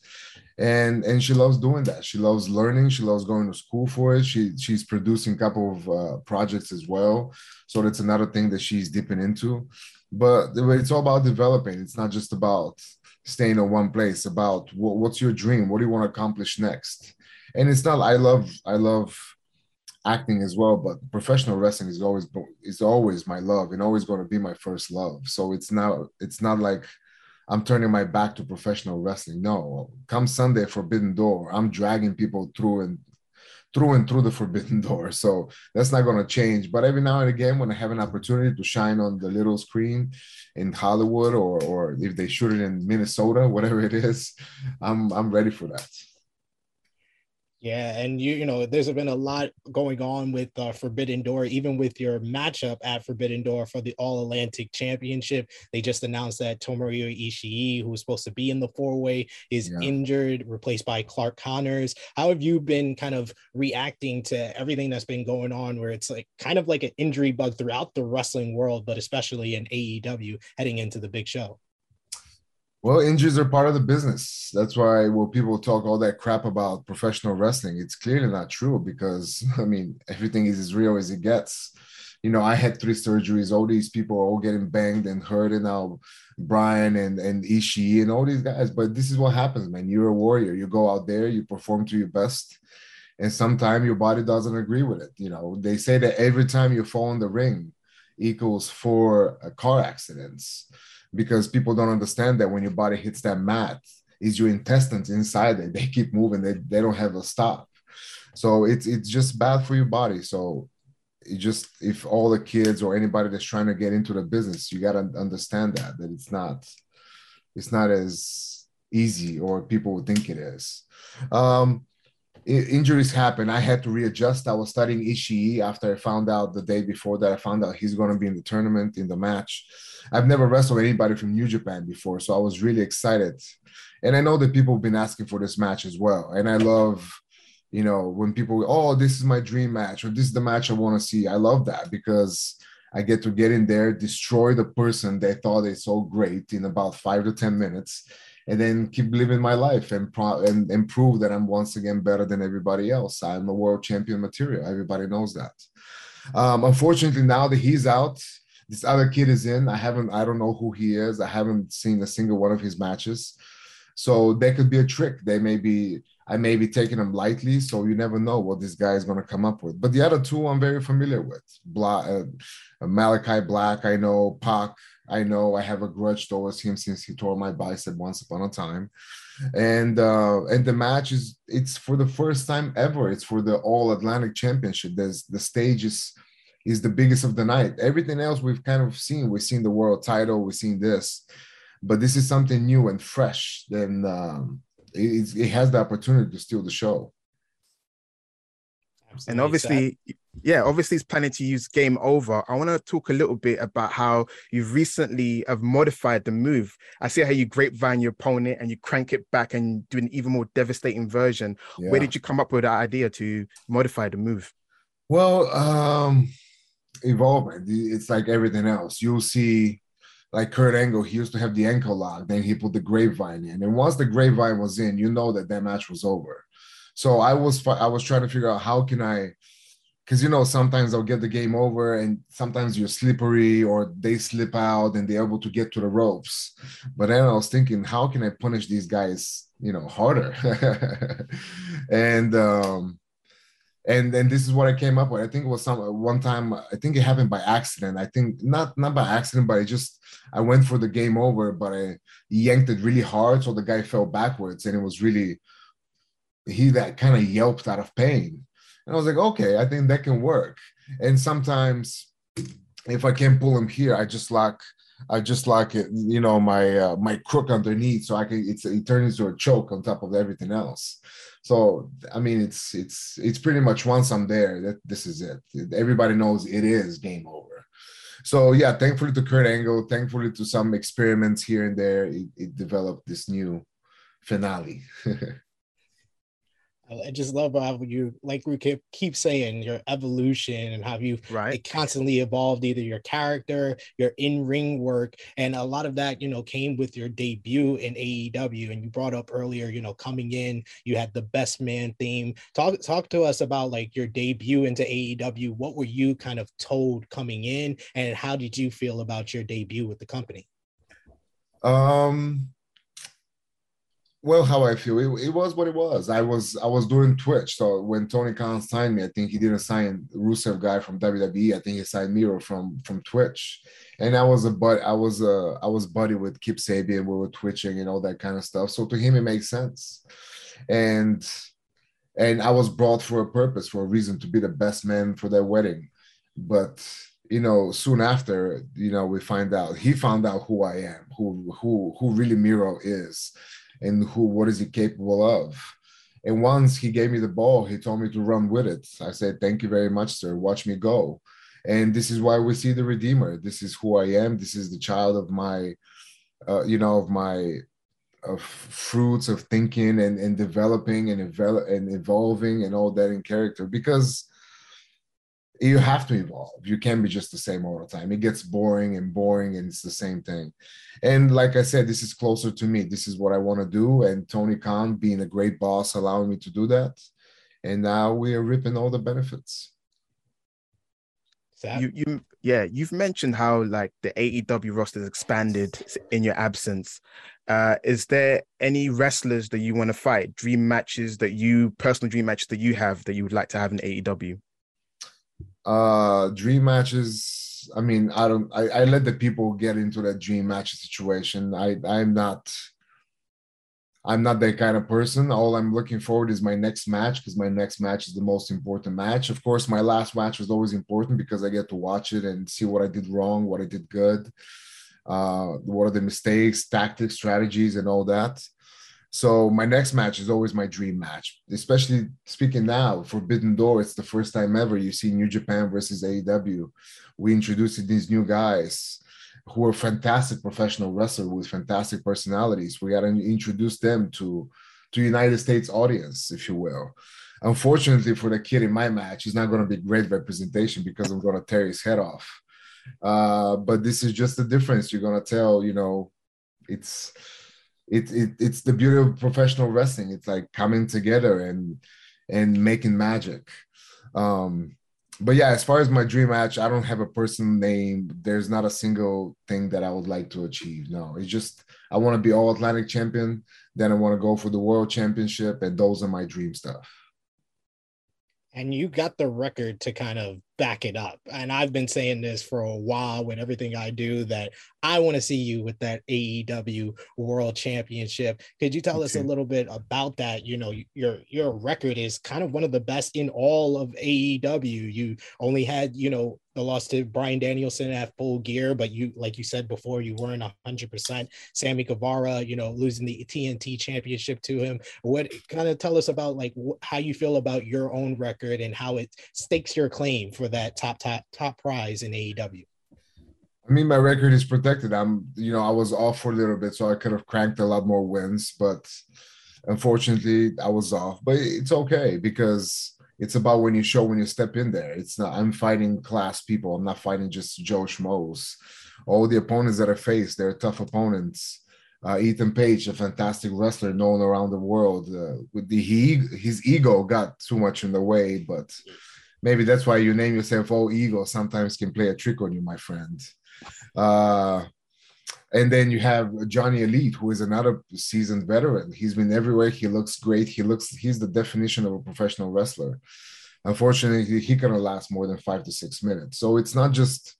And and she loves doing that. She loves learning. She loves going to school for it. She she's producing a couple of uh, projects as well. So that's another thing that she's dipping into. But it's all about developing. It's not just about staying in one place about what, what's your dream? What do you want to accomplish next? And it's not i love i love acting as well but professional wrestling is always is always my love and always going to be my first love so it's not it's not like I'm turning my back to professional wrestling. No, come Sunday, Forbidden Door, I'm dragging people through and through and through the forbidden door. So that's not going to change. But every now and again, when I have an opportunity to shine on the little screen in Hollywood or or if they shoot it in Minnesota, whatever it is, I'm I'm ready for that. Yeah, and you you know, there's been a lot going on with uh, Forbidden Door, even with your matchup at Forbidden Door for the All Atlantic Championship. They just announced that Tomohiro Ishii, who was supposed to be in the four way, is yeah. injured, replaced by Clark Connors. How have you been kind of reacting to everything that's been going on, where it's like kind of like an injury bug throughout the wrestling world, but especially in AEW heading into the big show? Well, injuries are part of the business. That's why when people talk all that crap about professional wrestling, it's clearly not true because I mean everything is as real as it gets. You know, I had three surgeries. All these people are all getting banged and hurt, and now Bryan and and Ishii and all these guys. But this is what happens, man. You're a warrior. You go out there, you perform to your best, and sometimes your body doesn't agree with it. You know, they say that every time you fall in the ring equals four uh, car accidents because people don't understand that when your body hits that mat, is your intestines inside it. They keep moving. They, they don't have a stop. So it's it's just bad for your body. So it just if all the kids or anybody that's trying to get into the business, you gotta understand that that it's not it's not as easy or people would think it is. Um, injuries happen. I had to readjust. I was studying Ishii after I found out the day before that I found out he's going to be in the tournament in the match. I've never wrestled anybody from New Japan before, so I was really excited. And I know that people have been asking for this match as well. And I love, you know, when people, oh, this is my dream match or this is the match I want to see. I love that because I get to get in there, destroy the person they thought is so great in about five to 10 minutes and then keep living my life and, pro- and, and prove that I'm once again better than everybody else. I'm a world champion material. Everybody knows that. Um, unfortunately, now that he's out, this other kid is in. I haven't, I don't know who he is. I haven't seen a single one of his matches. So that could be a trick. They may be, I may be taking them lightly. So you never know what this guy is going to come up with. But the other two I'm very familiar with. Black, uh, Malakai Black, I know. Pac, I know. I have a grudge towards him since he tore my bicep once upon a time. And uh, and the match is it's for the first time ever. It's for the All Atlantic Championship. There's the stage is is the biggest of the night. Everything else we've kind of seen. We've seen the world title. We've seen this. but this is something new and fresh, then um, it, it has the opportunity to steal the show. And obviously, yeah, obviously, he's planning to use game over. I want to talk a little bit about how you've recently have modified the move. I see how you grapevine your opponent and you crank it back and do an even more devastating version. Yeah. Where did you come up with that idea to modify the move? Well, um, evolvement. It's like everything else. You'll see like Kurt Angle, he used to have the ankle lock, then he put the grapevine in. And once the grapevine was in, you know that that match was over. So I was I was trying to figure out how can I because you know sometimes I'll get the game over and sometimes you're slippery or they slip out and they're able to get to the ropes but then i was thinking how can i punish these guys you know harder and um and then this is what I came up with. I think it was some one time. I think it happened by accident. I think not not by accident, but I just I went for the game over, but I yanked it really hard, so the guy fell backwards, and it was really he that kind of yelped out of pain. And I was like, okay, I think that can work. And sometimes if I can't pull him here, I just like I just like it, you know, my uh, my crook underneath, so I can it's it turns into a choke on top of everything else. So I mean, it's it's it's pretty much once I'm there, that this is it. Everybody knows it is game over. So yeah, thankfully to Kurt Angle, thankfully to some experiments here and there, it, it developed this new finale. I just love how you, like we keep, keep saying, your evolution and how you right. constantly evolved either your character, your in ring work, and a lot of that, you know, came with your debut in AEW. And you brought up earlier, you know, coming in, you had the best man theme. Talk talk to us about like your debut into AEW. What were you kind of told coming in, and how did you feel about your debut with the company? Um, well, how I feel, it, it, was what it was. I was I was doing Twitch, so when Tony Khan signed me, I think he didn't sign Rusev guy from WWE. I think he signed Miro from from Twitch, and I was a but I was a I was buddy with Kip Sabian. We were twitching and all that kind of stuff. So to him, it makes sense, and and I was brought for a purpose, for a reason, to be the best man for their wedding. But you know, soon after, you know, we find out he found out who I am, who who who really Miro is and who what is he capable of. And once he gave me the ball, he told me to run with it. I said, "Thank you very much, sir. Watch me go." And this is why we see the Redeemer. This is who I am. This is the child of my, uh, you know, of my of fruits of thinking and, and developing and, evolve, and evolving and all that in character because you have to evolve. You can't be just the same all the time. It gets boring and boring, and it's the same thing. And like I said, this is closer to me. This is what I want to do. And Tony Khan, being a great boss, allowing me to do that. And now we are reaping all the benefits. You, you, yeah, you've mentioned how like the AEW roster has expanded in your absence. Uh, is there any wrestlers that you want to fight? Dream matches that you, personal dream matches that you have that you would like to have in AEW? Uh, dream matches. I mean, I don't. I, I let the people get into that dream match situation. I I'm not. I'm not that kind of person. All I'm looking forward is my next match because my next match is the most important match. Of course, my last match was always important because I get to watch it and see what I did wrong, what I did good, uh, what are the mistakes, tactics, strategies, and all that. So my next match is always my dream match, especially speaking now, Forbidden Door. It's the first time ever you see New Japan versus AEW. We introduced these new guys who are fantastic professional wrestlers with fantastic personalities. We got to introduce them to to United States audience, if you will. Unfortunately for the kid in my match, he's not going to be great representation because I'm going to tear his head off. Uh, but this is just the difference. You're going to tell, you know, it's it, it it's the beauty of professional wrestling. It's like coming together and and making magic. Um, but yeah, as far as my dream match, I don't have a person name. There's not a single thing that I would like to achieve. No, it's just I want to be all Atlantic champion. Then I want to go for the world championship, and those are my dream stuff. And you got the record to kind of back it up. And I've been saying this for a while with everything I do that I want to see you with that AEW World Championship. Could you tell okay. us a little bit about that? You know, your your record is kind of one of the best in all of AEW. You only had, you know, the loss to Bryan Danielson at full gear, but you, like you said before, you weren't hundred percent. Sammy Guevara, you know, losing the TNT championship to him. What kind of tell us about like wh- how you feel about your own record and how it stakes your claim for that top top top prize in AEW? I mean, my record is protected. I'm, you know, I was off for a little bit, so I could have cranked a lot more wins, but unfortunately, I was off. But it's okay because it's about when you show when you step in there. It's not I'm fighting class people. I'm not fighting just Joe Schmoes. All the opponents that I face, they're tough opponents. Uh, Ethan Page, a fantastic wrestler known around the world. Uh, with the he, his ego got too much in the way, but maybe that's why you name yourself Oh Ego. Sometimes can play a trick on you, my friend. Uh, and then you have Johnny Elite, who is another seasoned veteran. He's been everywhere. He looks great. He looks he's the definition of a professional wrestler. Unfortunately, he cannot last more than five to six minutes. So it's not just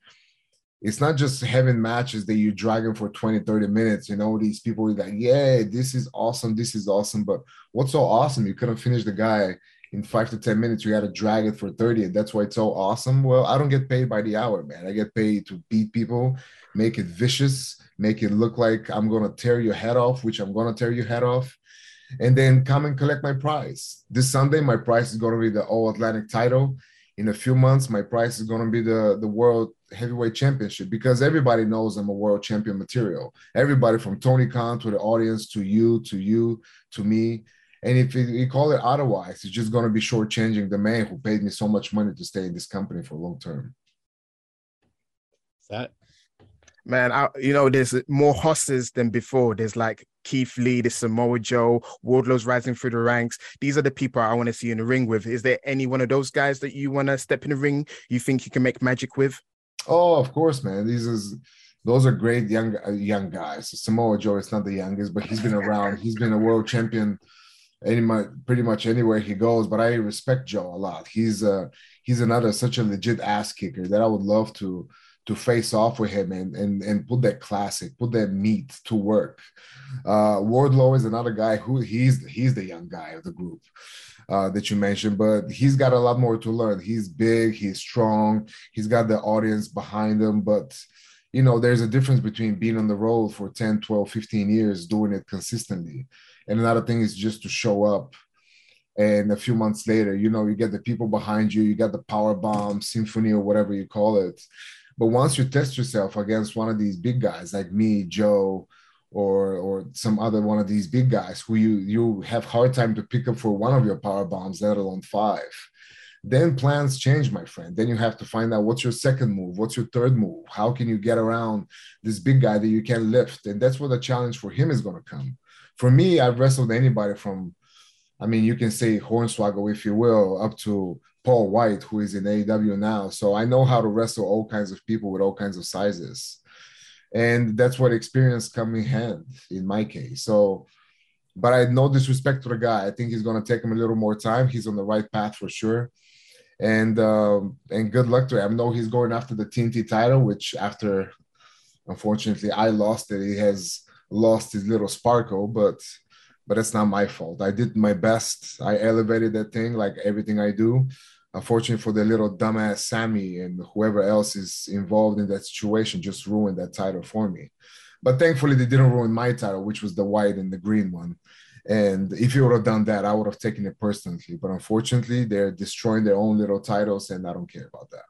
it's not just having matches that you drag them for 20, 30 minutes. You know, these people are like, yeah, this is awesome, this is awesome. But what's so awesome? You couldn't finish the guy in five to 10 minutes. You got to drag it for 30. And that's why it's so awesome. Well, I don't get paid by the hour, man. I get paid to beat people, make it vicious, make it look like I'm going to tear your head off, which I'm going to tear your head off, and then come and collect my prize. This Sunday, my prize is going to be the All Atlantic title. In a few months, my prize is going to be the, the World Heavyweight Championship because everybody knows I'm a world champion material. Everybody from Tony Khan to the audience to you, to you, to me. And if you call it otherwise, it's just going to be shortchanging the man who paid me so much money to stay in this company for long term. That man, I, you know, there's more horses than before. There's like Keith Lee, the Samoa Joe, Wardlow's rising through the ranks. These are the people I want to see in the ring with. Is there any one of those guys that you want to step in the ring? You think you can make magic with? Oh, of course, man. These is those are great young uh, young guys. Samoa Joe is not the youngest, but he's been around. He's been a world champion any pretty much anywhere he goes. But I respect Joe a lot. He's uh he's another such a legit ass kicker that I would love to to face off with him and and and put that classic, put that meat to work. Uh, Wardlow is another guy who he's he's the young guy of the group uh, that you mentioned, but he's got a lot more to learn. He's big, he's strong, he's got the audience behind him, but you know there's a difference between being on the road for 10 12 15 years doing it consistently and another thing is just to show up and a few months later you know you get the people behind you you got the power bomb symphony or whatever you call it but once you test yourself against one of these big guys like me, Joe, or or some other one of these big guys who you you have hard time to pick up for one of your power bombs, let alone five, then plans change, my friend. Then you have to find out what's your second move, what's your third move, how can you get around this big guy that you can lift, and that's where the challenge for him is going to come. For me, I've wrestled anybody from, I mean, you can say Hornswoggle if you will, up to Paul White, who is in AEW now. So I know how to wrestle all kinds of people with all kinds of sizes. And that's what experience come in hand in my case. So, but I no disrespect to the guy. I think he's going to take him a little more time. He's on the right path for sure. And um, and good luck to him. I know he's going after the TNT title, which after unfortunately I lost it, he has lost his little sparkle, but but it's not my fault. I did my best. I elevated that thing like everything I do unfortunately for the little dumbass Sammy and whoever else is involved in that situation, just ruined that title for me. But thankfully, they didn't ruin my title, which was the white and the green one. And if you would have done that, I would have taken it personally. But unfortunately, they're destroying their own little titles, and I don't care about that.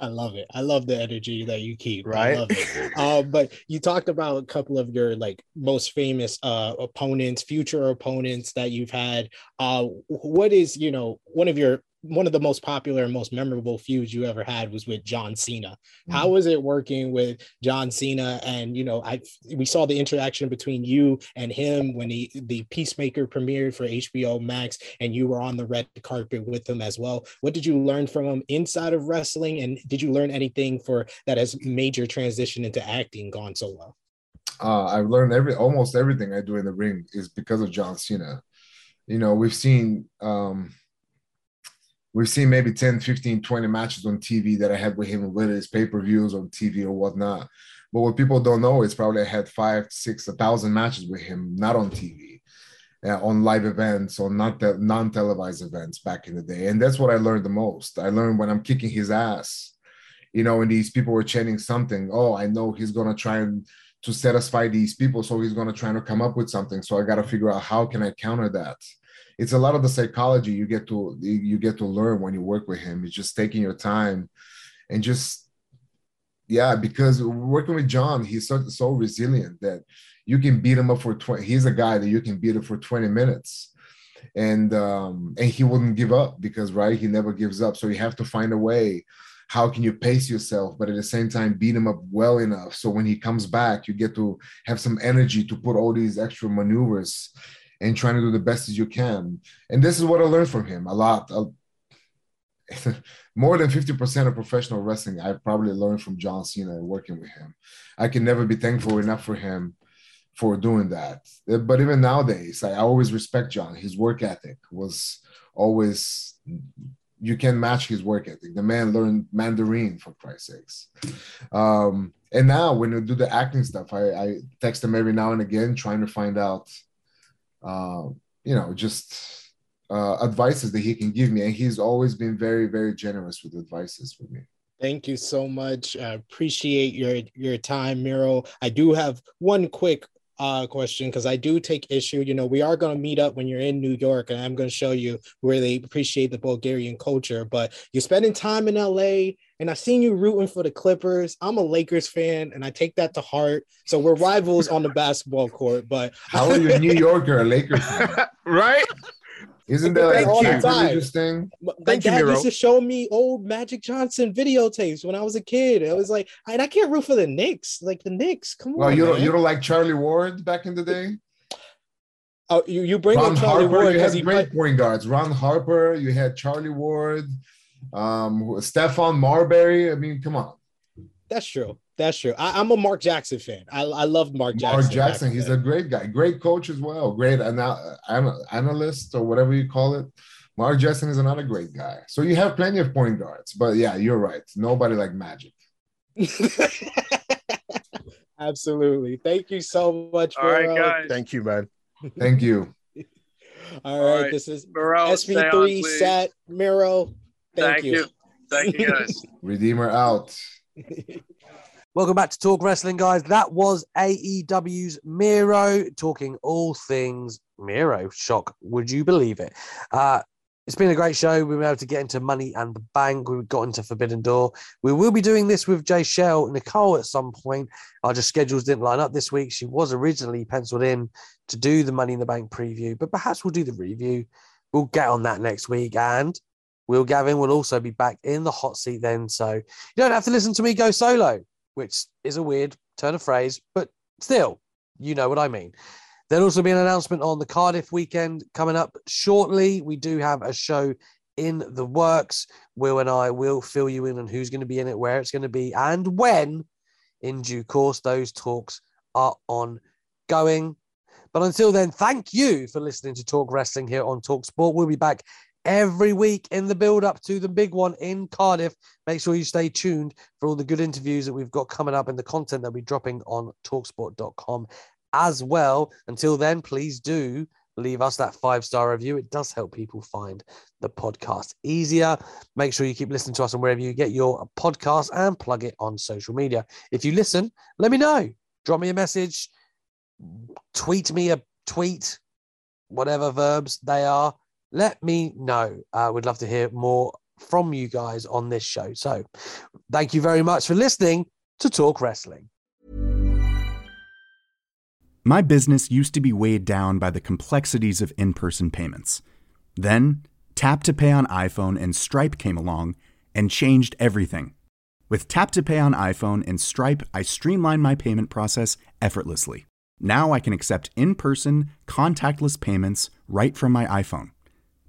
I love it. I love the energy that you keep. Right. I love it. uh, but you talked about a couple of your like most famous uh, opponents, future opponents that you've had. Uh, what is you know one of your one of the most popular and most memorable feuds you ever had was with John Cena. Mm-hmm. How was it working with John Cena? And you know, I we saw the interaction between you and him when he the Peacemaker premiered for HBO Max, and you were on the red carpet with him as well. What did you learn from him inside of wrestling, and did you learn anything for that has made your transition into acting gone so well? Uh, I've learned every almost everything I do in the ring is because of John Cena. You know, we've seen um, we've seen maybe 10, 15, 20 matches on TV that I had with him, whether it's pay-per-views on TV or whatnot. But what people don't know is probably I had five, six, a thousand matches with him, not on TV, uh, on live events, on not te- non-televised events back in the day. And that's what I learned the most. I learned when I'm kicking his ass, you know, and these people were chanting something. Oh, I know he's gonna try and to satisfy these people, so he's gonna try to come up with something. So I got to figure out how can I counter that. It's a lot of the psychology you get to you get to learn when you work with him. It's just taking your time and just yeah, because working with John, he's so, so resilient that you can beat him up for 20. He's a guy that you can beat him for 20 minutes. And um, and he wouldn't give up because right, he never gives up. So you have to find a way. How can you pace yourself, but at the same time beat him up well enough so when he comes back, you get to have some energy to put all these extra maneuvers and trying to do the best as you can. And this is what I learned from him a lot. more than 50% of professional wrestling I've probably learned from John Cena working with him. I can never be thankful enough for him for doing that. But even nowadays, I always respect John. His work ethic was always you can match his work ethic. The man learned Mandarin for Christ's sakes. Um, and now when you do the acting stuff, I, I text him every now and again, trying to find out, uh, you know, just uh, advices that he can give me, and he's always been very, very generous with advices for me. Thank you so much. I appreciate your your time, Miro. I do have one quick uh, question because I do take issue. You know, we are going to meet up when you're in New York, and I'm going to show you where they appreciate the Bulgarian culture. But you're spending time in LA, and I've seen you rooting for the Clippers. I'm a Lakers fan, and I take that to heart. So we're rivals on the basketball court. But how are you, a New Yorker, a Lakers fan? right? Isn't that like all the time. religious thing? My Thank dad you, Miro. used to show me old Magic Johnson videotapes when I was a kid. It was like, and I can't root for the Knicks. Like the Knicks, come well, on. you don't, you don't like Charlie Ward back in the day? Oh, you, you bring Ron up Charlie Harper, Ward. You had great point guards. Ron Harper. You had Charlie Ward. Um, Stephon Marbury. I mean, come on. That's true. That's true. I, am a Mark Jackson fan. I, I love Mark Jackson. Mark Jackson, he's a great guy, great coach as well, great anal- analyst or whatever you call it. Mark Jackson is another great guy. So you have plenty of point guards, but yeah, you're right. Nobody like Magic. Absolutely. Thank you so much. All right, guys. Thank you, man. Thank you. All, All right, This is Miro, SP3 Sat Miro. Thank, Thank you. you. Thank you, guys. Redeemer out. Welcome back to Talk Wrestling, guys. That was AEW's Miro talking all things Miro. Shock. Would you believe it? Uh, it's been a great show. We were able to get into Money and the Bank. We got into Forbidden Door. We will be doing this with Jay Shell, Nicole at some point. Our just schedules didn't line up this week. She was originally penciled in to do the Money in the Bank preview, but perhaps we'll do the review. We'll get on that next week. And Will Gavin will also be back in the hot seat then. So you don't have to listen to me go solo which is a weird turn of phrase, but still, you know what I mean. There'll also be an announcement on the Cardiff weekend coming up shortly. We do have a show in the works. Will and I will fill you in on who's going to be in it, where it's going to be, and when in due course. Those talks are ongoing. But until then, thank you for listening to Talk Wrestling here on Talk Sport. We'll be back every week in the build up to the big one in Cardiff. Make sure you stay tuned for all the good interviews that we've got coming up and the content that we're dropping on talksport.com as well. Until then, please do leave us that five star review. It does help people find the podcast easier. Make sure you keep listening to us and wherever you get your podcast and plug it on social media. If you listen, let me know. Drop me a message, tweet me a tweet, whatever verbs they are let me know. Uh, would love to hear more from you guys on this show. So, thank you very much for listening to Talk Wrestling. My business used to be weighed down by the complexities of in person payments. Then, Tap to Pay on iPhone and Stripe came along and changed everything. With Tap to Pay on iPhone and Stripe, I streamlined my payment process effortlessly. Now I can accept in person, contactless payments right from my iPhone